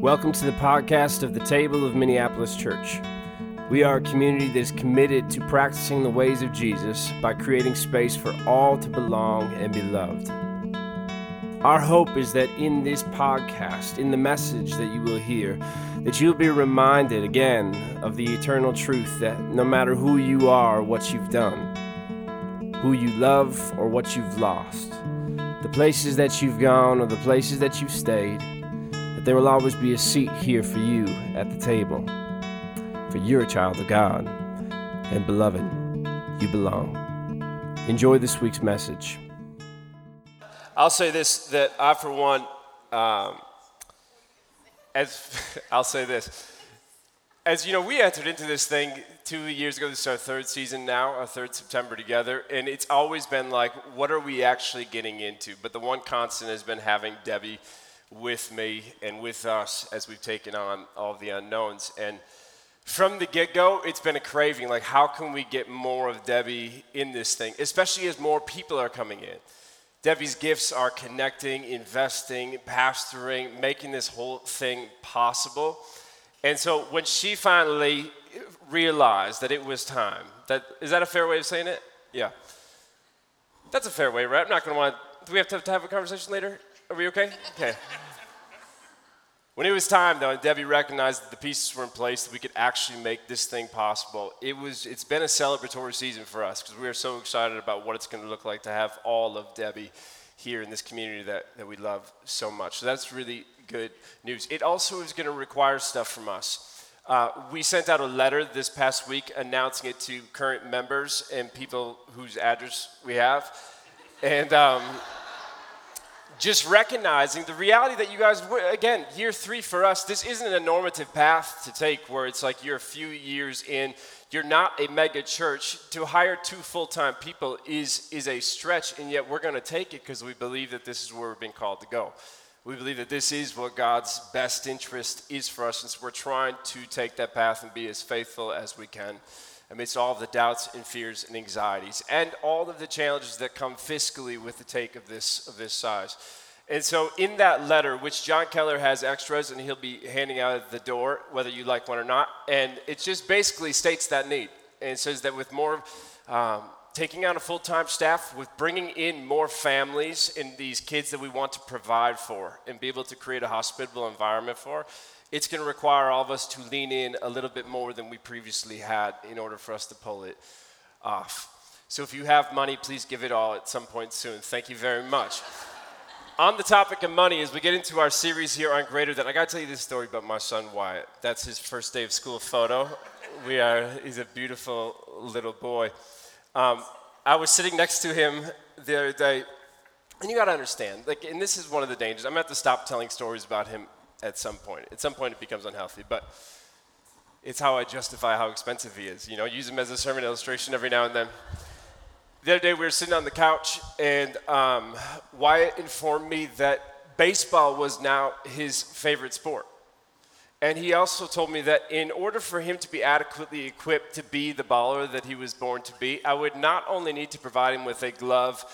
Welcome to the podcast of the Table of Minneapolis Church. We are a community that is committed to practicing the ways of Jesus by creating space for all to belong and be loved. Our hope is that in this podcast, in the message that you will hear, that you'll be reminded again of the eternal truth that no matter who you are what you've done, who you love or what you've lost, the places that you've gone or the places that you've stayed, there will always be a seat here for you at the table. For you're a child of God, and beloved, you belong. Enjoy this week's message. I'll say this that I, for one, um, as I'll say this, as you know, we entered into this thing two years ago. This is our third season now, our third September together, and it's always been like, what are we actually getting into? But the one constant has been having Debbie with me and with us as we've taken on all the unknowns. And from the get go, it's been a craving like, how can we get more of Debbie in this thing, especially as more people are coming in? Debbie's gifts are connecting, investing, pastoring, making this whole thing possible. And so when she finally realized that it was time, that is that a fair way of saying it? Yeah. That's a fair way, right? I'm not going to want. Do we have to, to have a conversation later? Are we okay? Okay. When it was time, though, Debbie recognized that the pieces were in place, that we could actually make this thing possible, it was, it's been a celebratory season for us because we are so excited about what it's going to look like to have all of Debbie here in this community that, that we love so much. So that's really good news. It also is going to require stuff from us. Uh, we sent out a letter this past week announcing it to current members and people whose address we have. And. Um, just recognizing the reality that you guys, again, year three for us, this isn't a normative path to take where it's like you're a few years in, you're not a mega church. To hire two full time people is, is a stretch, and yet we're going to take it because we believe that this is where we're being called to go. We believe that this is what God's best interest is for us, and so we're trying to take that path and be as faithful as we can amidst all of the doubts and fears and anxieties and all of the challenges that come fiscally with the take of this of this size. And so in that letter, which John Keller has extras and he'll be handing out at the door, whether you like one or not, and it just basically states that need. And says that with more um, taking on a full-time staff, with bringing in more families and these kids that we want to provide for and be able to create a hospitable environment for, it's going to require all of us to lean in a little bit more than we previously had in order for us to pull it off. So if you have money, please give it all at some point soon. Thank you very much. on the topic of money, as we get into our series here on Greater Than, I got to tell you this story about my son Wyatt. That's his first day of school photo. We are, he's a beautiful little boy. Um, I was sitting next to him the other day, and you got to understand, like, and this is one of the dangers. I'm going to have to stop telling stories about him at some point. At some point, it becomes unhealthy, but it's how I justify how expensive he is. You know, use him as a sermon illustration every now and then. The other day, we were sitting on the couch, and um, Wyatt informed me that baseball was now his favorite sport. And he also told me that in order for him to be adequately equipped to be the baller that he was born to be, I would not only need to provide him with a glove,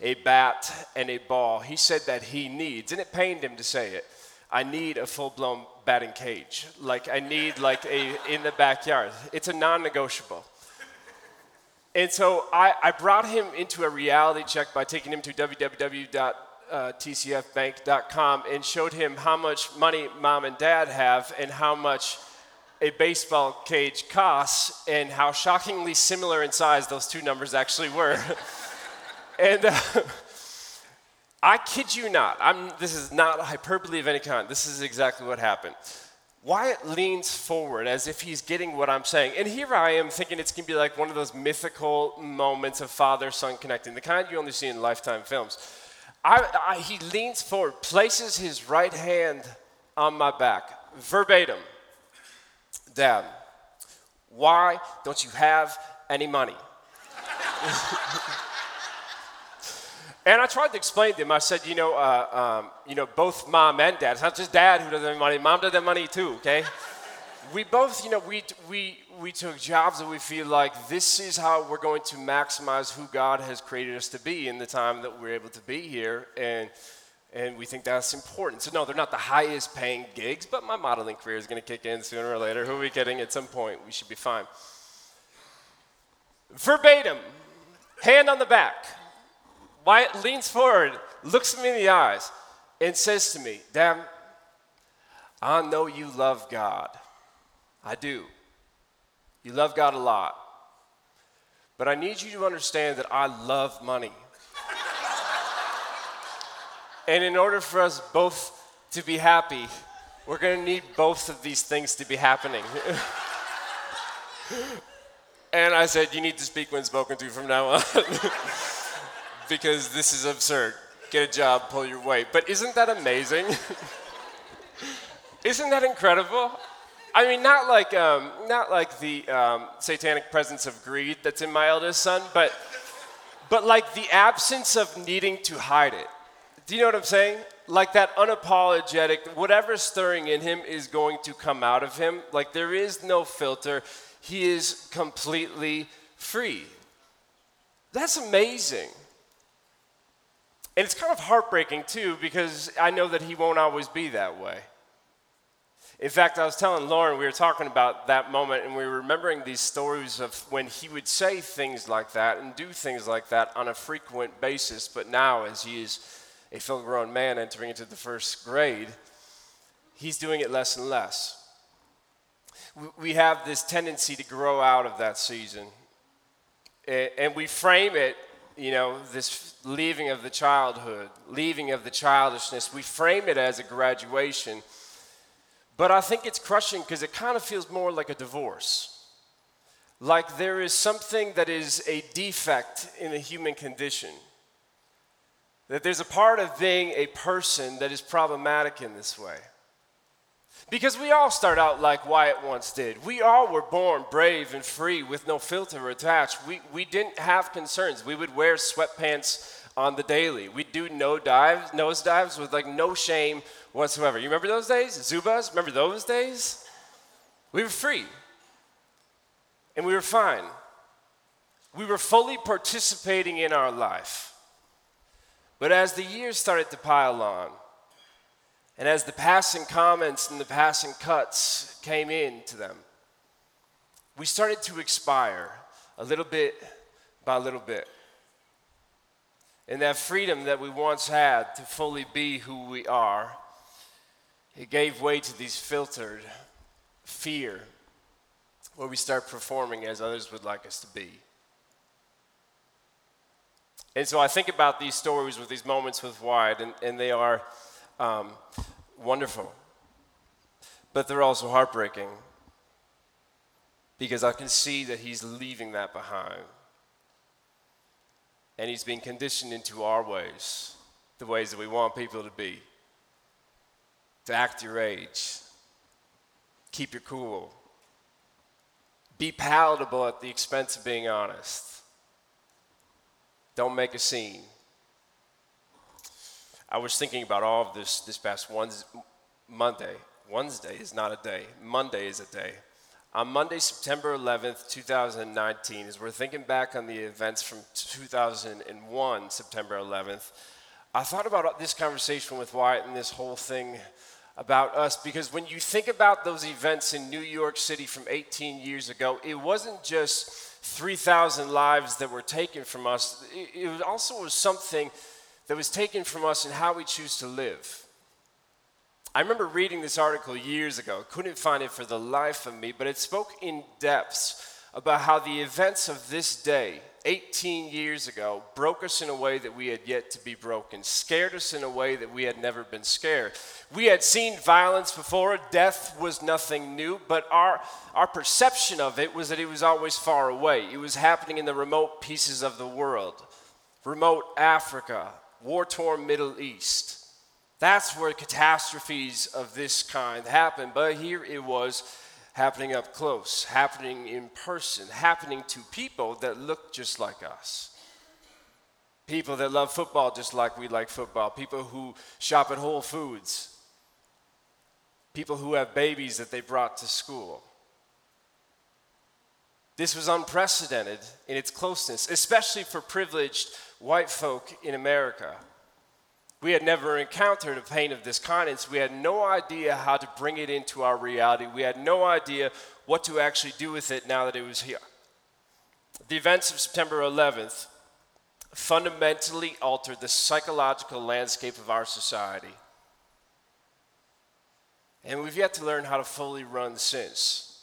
a bat, and a ball. He said that he needs, and it pained him to say it, I need a full-blown batting cage. Like I need like a in the backyard. It's a non-negotiable. And so I, I brought him into a reality check by taking him to www.tcfbank.com and showed him how much money mom and dad have and how much a baseball cage costs and how shockingly similar in size those two numbers actually were. and uh, I kid you not. I'm, this is not hyperbole of any kind. This is exactly what happened. Wyatt leans forward as if he's getting what I'm saying. And here I am thinking it's going to be like one of those mythical moments of father son connecting, the kind you only see in lifetime films. I, I, he leans forward, places his right hand on my back, verbatim Dad, why don't you have any money? And I tried to explain to him. I said, you know, uh, um, you know, both mom and dad. It's not just dad who doesn't have money. Mom doesn't have money too. Okay. We both, you know, we we we took jobs that we feel like this is how we're going to maximize who God has created us to be in the time that we're able to be here. And and we think that's important. So, no, they're not the highest paying gigs, but my modeling career is going to kick in sooner or later. Who are we kidding? At some point, we should be fine. Verbatim, hand on the back. Wyatt leans forward, looks me in the eyes, and says to me, Dad, I know you love God. I do. You love God a lot. But I need you to understand that I love money. and in order for us both to be happy, we're going to need both of these things to be happening. and I said, You need to speak when spoken to from now on. because this is absurd. Get a job, pull your weight. But isn't that amazing? isn't that incredible? I mean, not like, um, not like the um, satanic presence of greed that's in my eldest son, but, but like the absence of needing to hide it. Do you know what I'm saying? Like that unapologetic, whatever's stirring in him is going to come out of him. Like there is no filter. He is completely free. That's amazing. And it's kind of heartbreaking too, because I know that he won't always be that way. In fact, I was telling Lauren, we were talking about that moment, and we were remembering these stories of when he would say things like that and do things like that on a frequent basis. But now, as he is a full grown man entering into the first grade, he's doing it less and less. We have this tendency to grow out of that season, and we frame it you know, this leaving of the childhood, leaving of the childishness, we frame it as a graduation. But I think it's crushing because it kind of feels more like a divorce. Like there is something that is a defect in the human condition. That there's a part of being a person that is problematic in this way. Because we all start out like Wyatt once did. We all were born brave and free with no filter attached. We, we didn't have concerns. We would wear sweatpants on the daily. We'd do no dives, nose dives with like no shame whatsoever. You remember those days? Zubaz? Remember those days? We were free. And we were fine. We were fully participating in our life. But as the years started to pile on, and as the passing comments and the passing cuts came in to them, we started to expire a little bit by little bit. And that freedom that we once had to fully be who we are, it gave way to these filtered fear where we start performing as others would like us to be. And so I think about these stories with these moments with Wyatt, and, and they are um, wonderful. But they're also heartbreaking because I can see that he's leaving that behind. And he's being conditioned into our ways, the ways that we want people to be, to act your age, keep your cool, be palatable at the expense of being honest, don't make a scene. I was thinking about all of this this past one Monday. Wednesday is not a day, Monday is a day. On Monday, September 11th, 2019, as we're thinking back on the events from 2001, September 11th, I thought about this conversation with Wyatt and this whole thing about us because when you think about those events in New York City from 18 years ago, it wasn't just 3,000 lives that were taken from us, it, also was something that was taken from us and how we choose to live. I remember reading this article years ago, couldn't find it for the life of me, but it spoke in depth about how the events of this day, 18 years ago, broke us in a way that we had yet to be broken, scared us in a way that we had never been scared. We had seen violence before, death was nothing new, but our, our perception of it was that it was always far away. It was happening in the remote pieces of the world, remote Africa, war torn Middle East. That's where catastrophes of this kind happen. But here it was happening up close, happening in person, happening to people that look just like us. People that love football just like we like football. People who shop at Whole Foods. People who have babies that they brought to school. This was unprecedented in its closeness, especially for privileged white folk in America. We had never encountered a pain of this kind, so we had no idea how to bring it into our reality. We had no idea what to actually do with it now that it was here. The events of September 11th fundamentally altered the psychological landscape of our society. And we've yet to learn how to fully run since.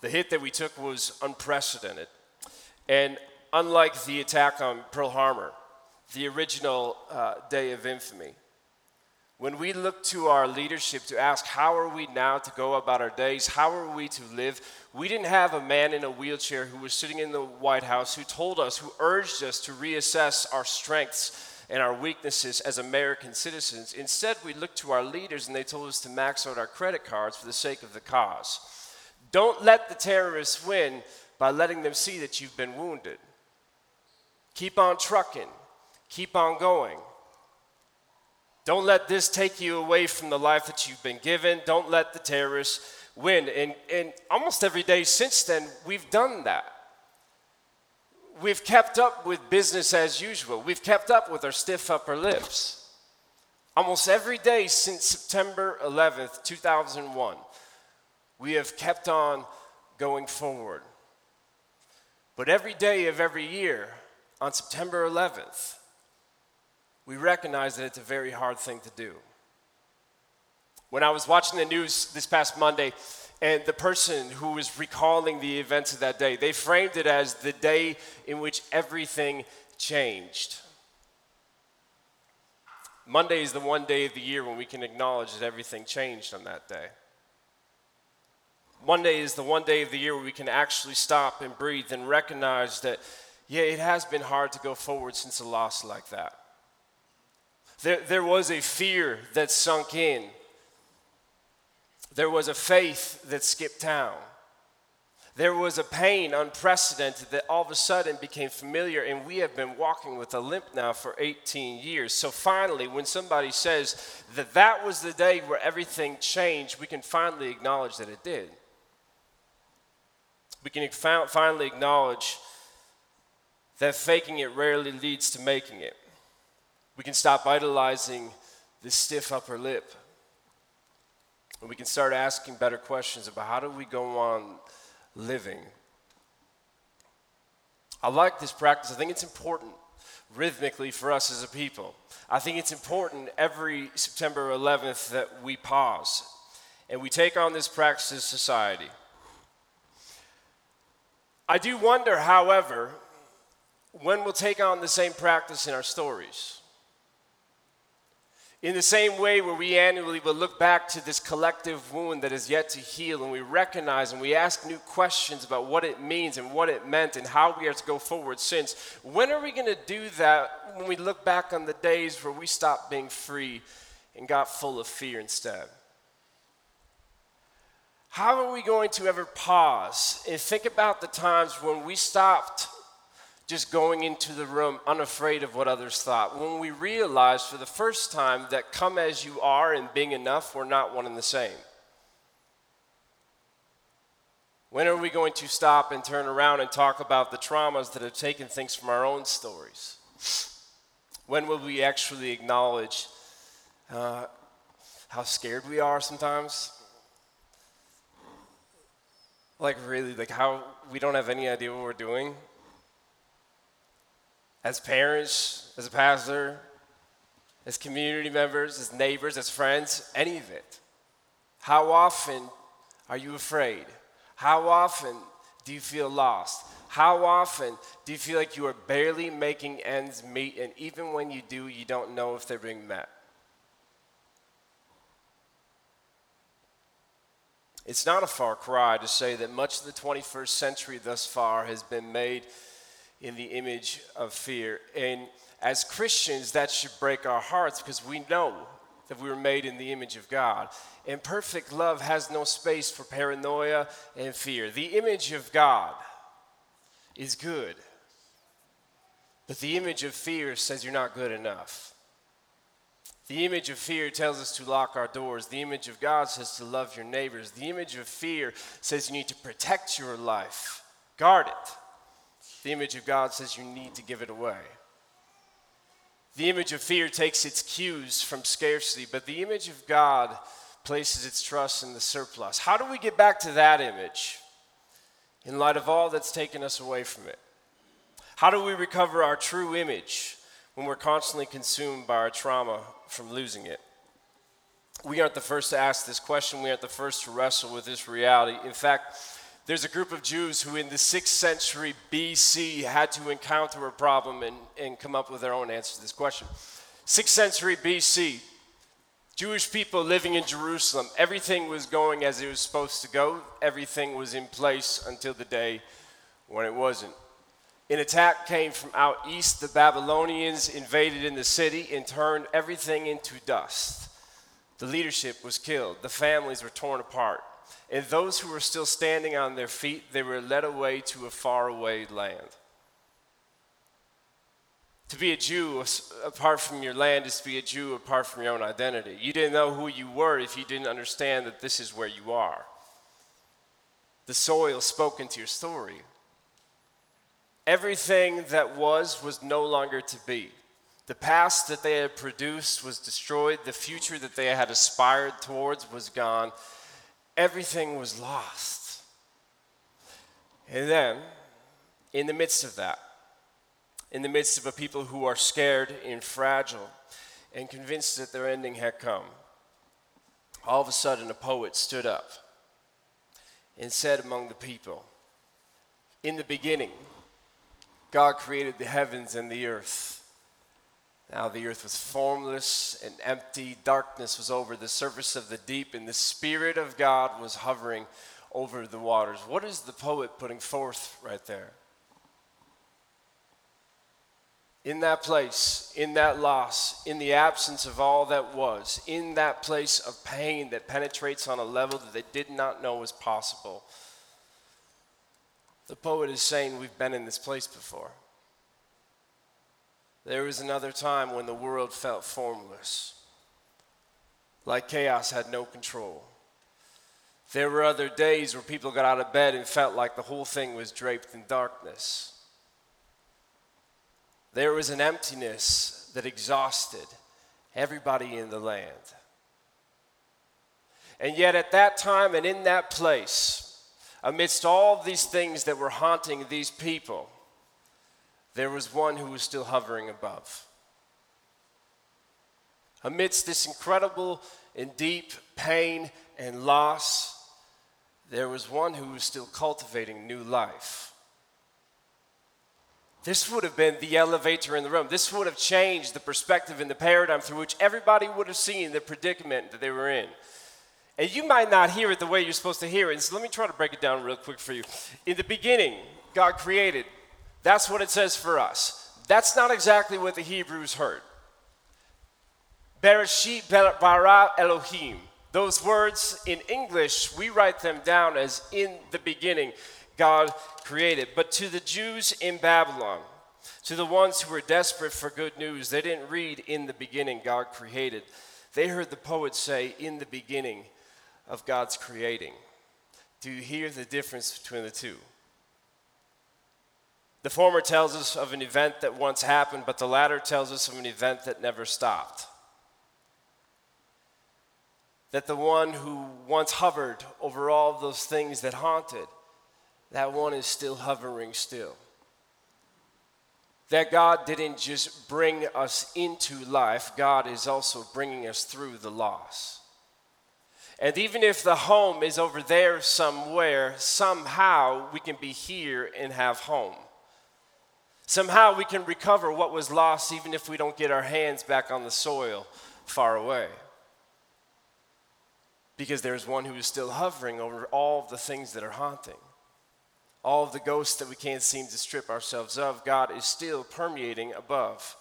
The hit that we took was unprecedented. And unlike the attack on Pearl Harbor, the original uh, day of infamy, when we look to our leadership to ask, how are we now to go about our days? How are we to live? We didn't have a man in a wheelchair who was sitting in the White House who told us, who urged us to reassess our strengths and our weaknesses as American citizens. Instead, we looked to our leaders and they told us to max out our credit cards for the sake of the cause. Don't let the terrorists win by letting them see that you've been wounded. Keep on trucking, keep on going. Don't let this take you away from the life that you've been given. Don't let the terrorists win. And, and almost every day since then, we've done that. We've kept up with business as usual. We've kept up with our stiff upper lips. Almost every day since September 11th, 2001, we have kept on going forward. But every day of every year, on September 11th, we recognize that it's a very hard thing to do. When I was watching the news this past Monday, and the person who was recalling the events of that day, they framed it as the day in which everything changed. Monday is the one day of the year when we can acknowledge that everything changed on that day. Monday is the one day of the year where we can actually stop and breathe and recognize that, yeah, it has been hard to go forward since a loss like that. There, there was a fear that sunk in. There was a faith that skipped town. There was a pain unprecedented that all of a sudden became familiar, and we have been walking with a limp now for 18 years. So finally, when somebody says that that was the day where everything changed, we can finally acknowledge that it did. We can finally acknowledge that faking it rarely leads to making it. We can stop idolizing the stiff upper lip. And we can start asking better questions about how do we go on living. I like this practice. I think it's important rhythmically for us as a people. I think it's important every September 11th that we pause and we take on this practice as society. I do wonder, however, when we'll take on the same practice in our stories. In the same way, where we annually will look back to this collective wound that is yet to heal, and we recognize and we ask new questions about what it means and what it meant and how we are to go forward since. When are we going to do that when we look back on the days where we stopped being free and got full of fear instead? How are we going to ever pause and think about the times when we stopped just going into the room unafraid of what others thought. When we realized for the first time that come as you are and being enough were not one and the same. When are we going to stop and turn around and talk about the traumas that have taken things from our own stories? When will we actually acknowledge uh, how scared we are sometimes? Like, really, like how we don't have any idea what we're doing? As parents, as a pastor, as community members, as neighbors, as friends, any of it. How often are you afraid? How often do you feel lost? How often do you feel like you are barely making ends meet, and even when you do, you don't know if they're being met? It's not a far cry to say that much of the 21st century thus far has been made in the image of fear. And as Christians, that should break our hearts because we know that we were made in the image of God. And perfect love has no space for paranoia and fear. The image of God is good, but the image of fear says you're not good enough. The image of fear tells us to lock our doors. The image of God says to love your neighbors. The image of fear says you need to protect your life, guard it. The image of God says you need to give it away. The image of fear takes its cues from scarcity, but the image of God places its trust in the surplus. How do we get back to that image in light of all that's taken us away from it? How do we recover our true image when we're constantly consumed by our trauma from losing it? We aren't the first to ask this question. We aren't the first to wrestle with this reality. In fact, there's a group of Jews who, in the 6th century BC, had to encounter a problem and, and come up with their own answer to this question. 6th century BC, Jewish people living in Jerusalem, everything was going as it was supposed to go. Everything was in place until the day when it wasn't. An attack came from out east. The Babylonians invaded in the city and turned everything into dust. The leadership was killed. The families were torn apart. And those who were still standing on their feet, they were led away to a faraway land. To be a Jew apart from your land is to be a Jew apart from your own identity. You didn't know who you were if you didn't understand that this is where you are. The soil spoke into your story. Everything that was was no longer to be. The past that they had produced was destroyed. The future that they had aspired towards was gone everything was lost. And then, in the midst of that, in the midst of a people who are scared and fragile and convinced that their ending had come, all of a sudden a poet stood up and said among the people, In the beginning, God created the heavens and the earth. Now the earth was formless and empty. Darkness was over the surface of the deep, and the Spirit of God was hovering over the waters. What is the poet putting forth right there? In that place, in that loss, in the absence of all that was, in that place of pain that penetrates on a level that they did not know was possible, the poet is saying, We've been in this place before. There was another time when the world felt formless, like chaos had no control. There were other days where people got out of bed and felt like the whole thing was draped in darkness. There was an emptiness that exhausted everybody in the land. And yet, at that time and in that place, amidst all these things that were haunting these people, there was one who was still hovering above. Amidst this incredible and deep pain and loss, there was one who was still cultivating new life. This would have been the elevator in the room. This would have changed the perspective and the paradigm through which everybody would have seen the predicament that they were in. And you might not hear it the way you're supposed to hear it. So let me try to break it down real quick for you. In the beginning, God created that's what it says for us. That's not exactly what the Hebrews heard. Bereshit bara Elohim. Those words in English, we write them down as in the beginning, God created. But to the Jews in Babylon, to the ones who were desperate for good news, they didn't read in the beginning, God created. They heard the poet say, in the beginning of God's creating. Do you hear the difference between the two? The former tells us of an event that once happened, but the latter tells us of an event that never stopped. That the one who once hovered over all those things that haunted, that one is still hovering still. That God didn't just bring us into life, God is also bringing us through the loss. And even if the home is over there somewhere, somehow we can be here and have home. Somehow we can recover what was lost even if we don't get our hands back on the soil far away. Because there's one who is still hovering over all of the things that are haunting. All of the ghosts that we can't seem to strip ourselves of, God is still permeating above,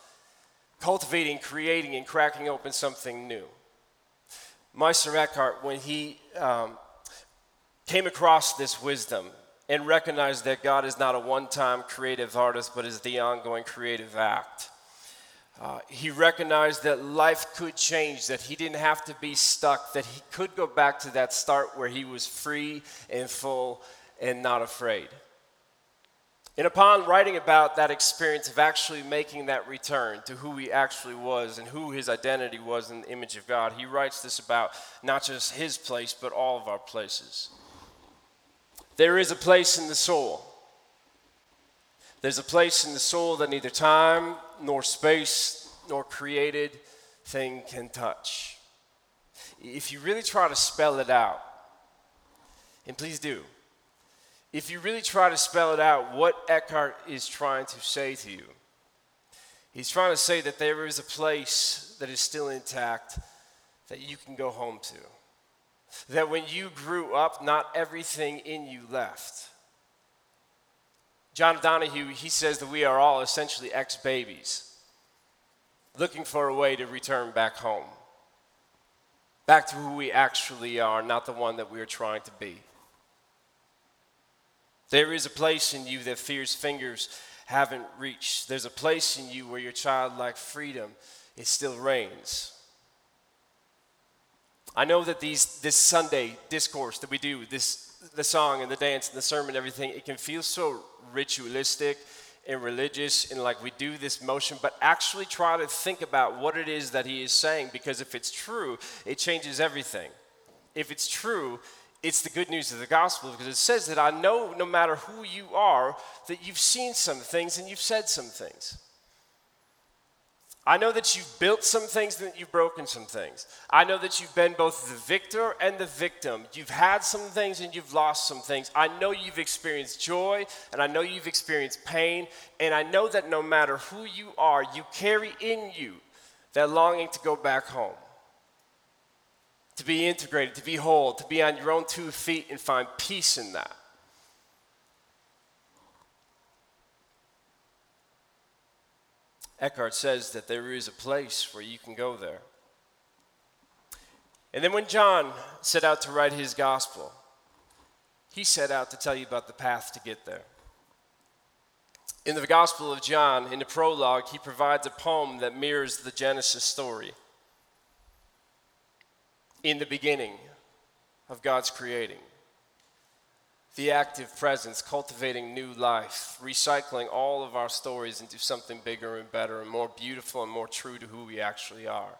cultivating, creating, and cracking open something new. Meister Eckhart, when he um, came across this wisdom, and recognize that God is not a one time creative artist, but is the ongoing creative act. Uh, he recognized that life could change, that he didn't have to be stuck, that he could go back to that start where he was free and full and not afraid. And upon writing about that experience of actually making that return to who he actually was and who his identity was in the image of God, he writes this about not just his place, but all of our places. There is a place in the soul. There's a place in the soul that neither time, nor space, nor created thing can touch. If you really try to spell it out, and please do, if you really try to spell it out, what Eckhart is trying to say to you, he's trying to say that there is a place that is still intact that you can go home to. That when you grew up, not everything in you left. John Donahue, he says that we are all essentially ex babies, looking for a way to return back home, back to who we actually are, not the one that we are trying to be. There is a place in you that fear's fingers haven't reached. There's a place in you where your childlike freedom it still reigns. I know that these this Sunday discourse that we do, this the song and the dance and the sermon, everything, it can feel so ritualistic and religious and like we do this motion, but actually try to think about what it is that he is saying because if it's true, it changes everything. If it's true, it's the good news of the gospel because it says that I know no matter who you are, that you've seen some things and you've said some things. I know that you've built some things and that you've broken some things. I know that you've been both the victor and the victim. You've had some things and you've lost some things. I know you've experienced joy and I know you've experienced pain. And I know that no matter who you are, you carry in you that longing to go back home to be integrated, to be whole, to be on your own two feet and find peace in that. Eckhart says that there is a place where you can go there. And then when John set out to write his gospel, he set out to tell you about the path to get there. In the Gospel of John, in the prologue, he provides a poem that mirrors the Genesis story in the beginning of God's creating. The active presence, cultivating new life, recycling all of our stories into something bigger and better and more beautiful and more true to who we actually are.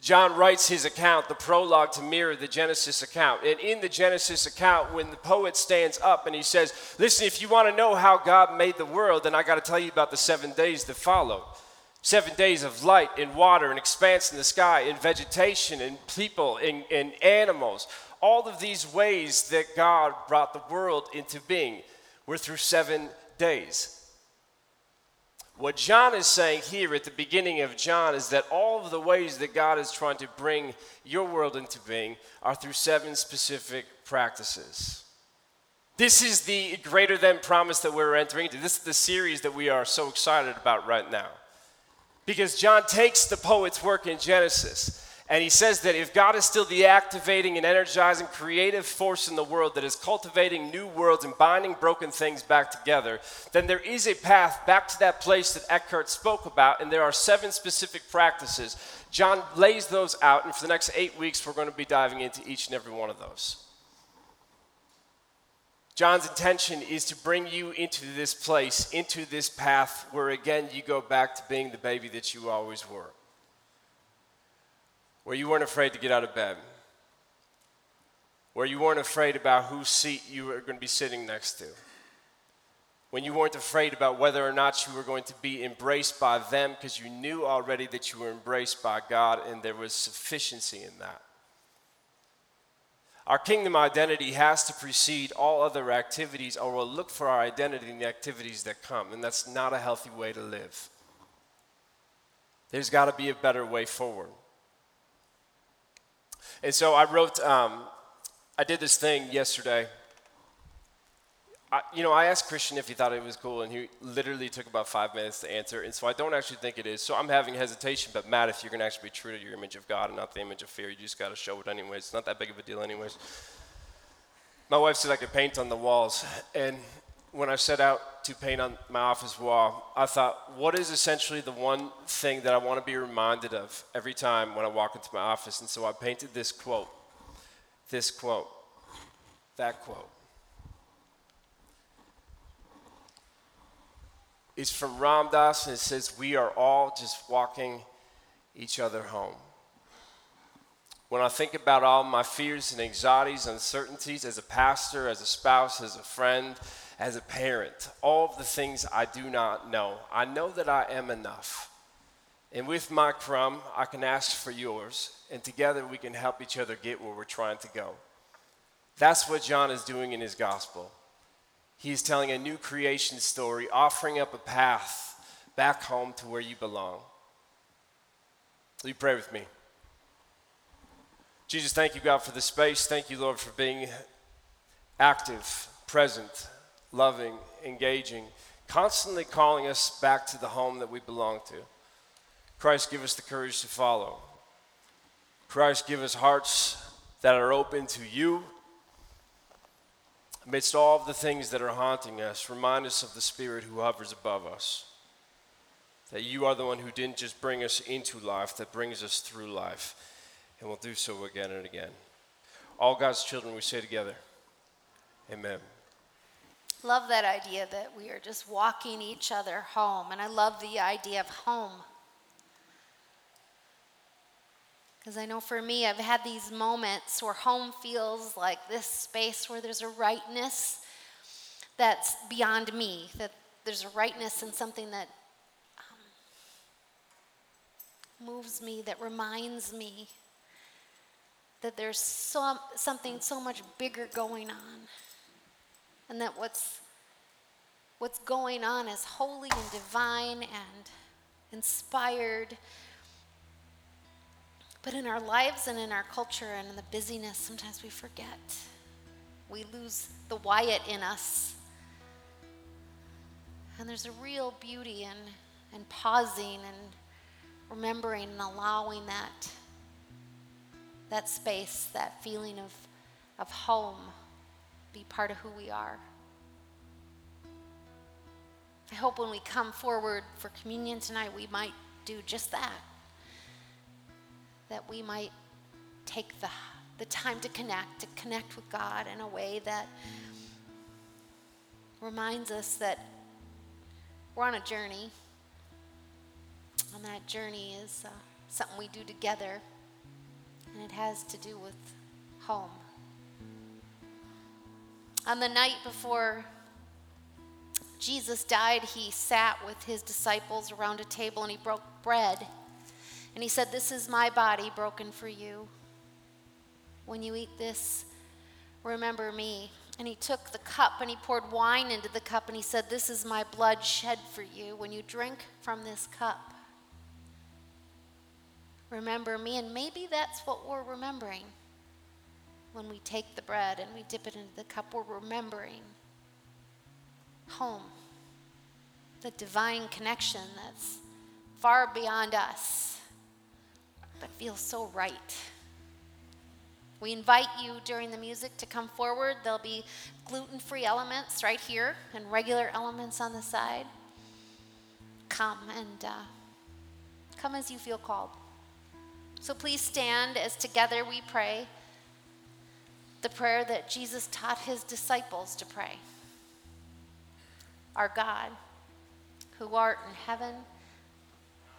John writes his account, the prologue, to mirror the Genesis account. And in the Genesis account, when the poet stands up and he says, Listen, if you want to know how God made the world, then I got to tell you about the seven days that followed. Seven days of light and water and expanse in the sky and vegetation and people and, and animals. All of these ways that God brought the world into being were through seven days. What John is saying here at the beginning of John is that all of the ways that God is trying to bring your world into being are through seven specific practices. This is the greater than promise that we're entering into. This is the series that we are so excited about right now. Because John takes the poet's work in Genesis and he says that if God is still the activating and energizing creative force in the world that is cultivating new worlds and binding broken things back together, then there is a path back to that place that Eckhart spoke about, and there are seven specific practices. John lays those out, and for the next eight weeks, we're going to be diving into each and every one of those. John's intention is to bring you into this place, into this path where again you go back to being the baby that you always were. Where you weren't afraid to get out of bed. Where you weren't afraid about whose seat you were going to be sitting next to. When you weren't afraid about whether or not you were going to be embraced by them because you knew already that you were embraced by God and there was sufficiency in that. Our kingdom identity has to precede all other activities, or we'll look for our identity in the activities that come, and that's not a healthy way to live. There's got to be a better way forward. And so I wrote, um, I did this thing yesterday I, you know, I asked Christian if he thought it was cool, and he literally took about five minutes to answer. And so I don't actually think it is. So I'm having hesitation. But Matt, if you're going to actually be true to your image of God and not the image of fear, you just got to show it anyways. It's not that big of a deal, anyways. My wife said I could paint on the walls, and when I set out to paint on my office wall, I thought, what is essentially the one thing that I want to be reminded of every time when I walk into my office? And so I painted this quote, this quote, that quote. It's from Ram Dass, and it says, We are all just walking each other home. When I think about all my fears and anxieties, uncertainties as a pastor, as a spouse, as a friend, as a parent, all of the things I do not know, I know that I am enough. And with my crumb, I can ask for yours, and together we can help each other get where we're trying to go. That's what John is doing in his gospel. He is telling a new creation story, offering up a path back home to where you belong. Will you pray with me? Jesus, thank you, God, for the space. Thank you, Lord, for being active, present, loving, engaging, constantly calling us back to the home that we belong to. Christ, give us the courage to follow. Christ, give us hearts that are open to you. Amidst all of the things that are haunting us, remind us of the Spirit who hovers above us. That you are the one who didn't just bring us into life, that brings us through life, and will do so again and again. All God's children, we say together, Amen. Love that idea that we are just walking each other home. And I love the idea of home. Because I know for me, I've had these moments where home feels like this space where there's a rightness that's beyond me, that there's a rightness in something that um, moves me, that reminds me that there's so, something so much bigger going on and that what's what's going on is holy and divine and inspired. But in our lives and in our culture and in the busyness, sometimes we forget. We lose the Wyatt in us. And there's a real beauty in, in pausing and remembering and allowing that, that space, that feeling of, of home be part of who we are. I hope when we come forward for communion tonight, we might do just that. That we might take the, the time to connect, to connect with God in a way that reminds us that we're on a journey. And that journey is uh, something we do together, and it has to do with home. On the night before Jesus died, he sat with his disciples around a table and he broke bread. And he said, This is my body broken for you. When you eat this, remember me. And he took the cup and he poured wine into the cup and he said, This is my blood shed for you. When you drink from this cup, remember me. And maybe that's what we're remembering when we take the bread and we dip it into the cup, we're remembering home, the divine connection that's far beyond us, but feels so right. We invite you during the music to come forward. There'll be gluten free elements right here and regular elements on the side. Come and uh, come as you feel called. So please stand as together we pray the prayer that Jesus taught his disciples to pray Our God, who art in heaven,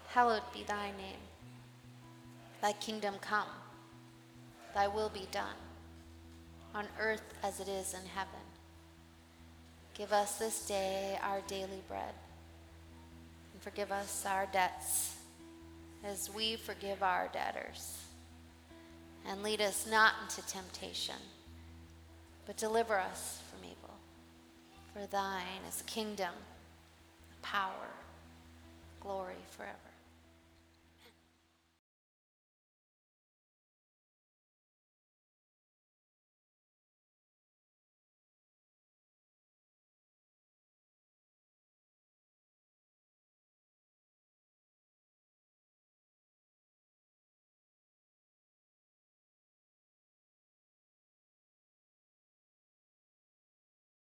hallowed be thy name. Thy kingdom come, thy will be done, on earth as it is in heaven. Give us this day our daily bread, and forgive us our debts as we forgive our debtors. And lead us not into temptation but deliver us from evil. For thine is the kingdom, the power, glory forever.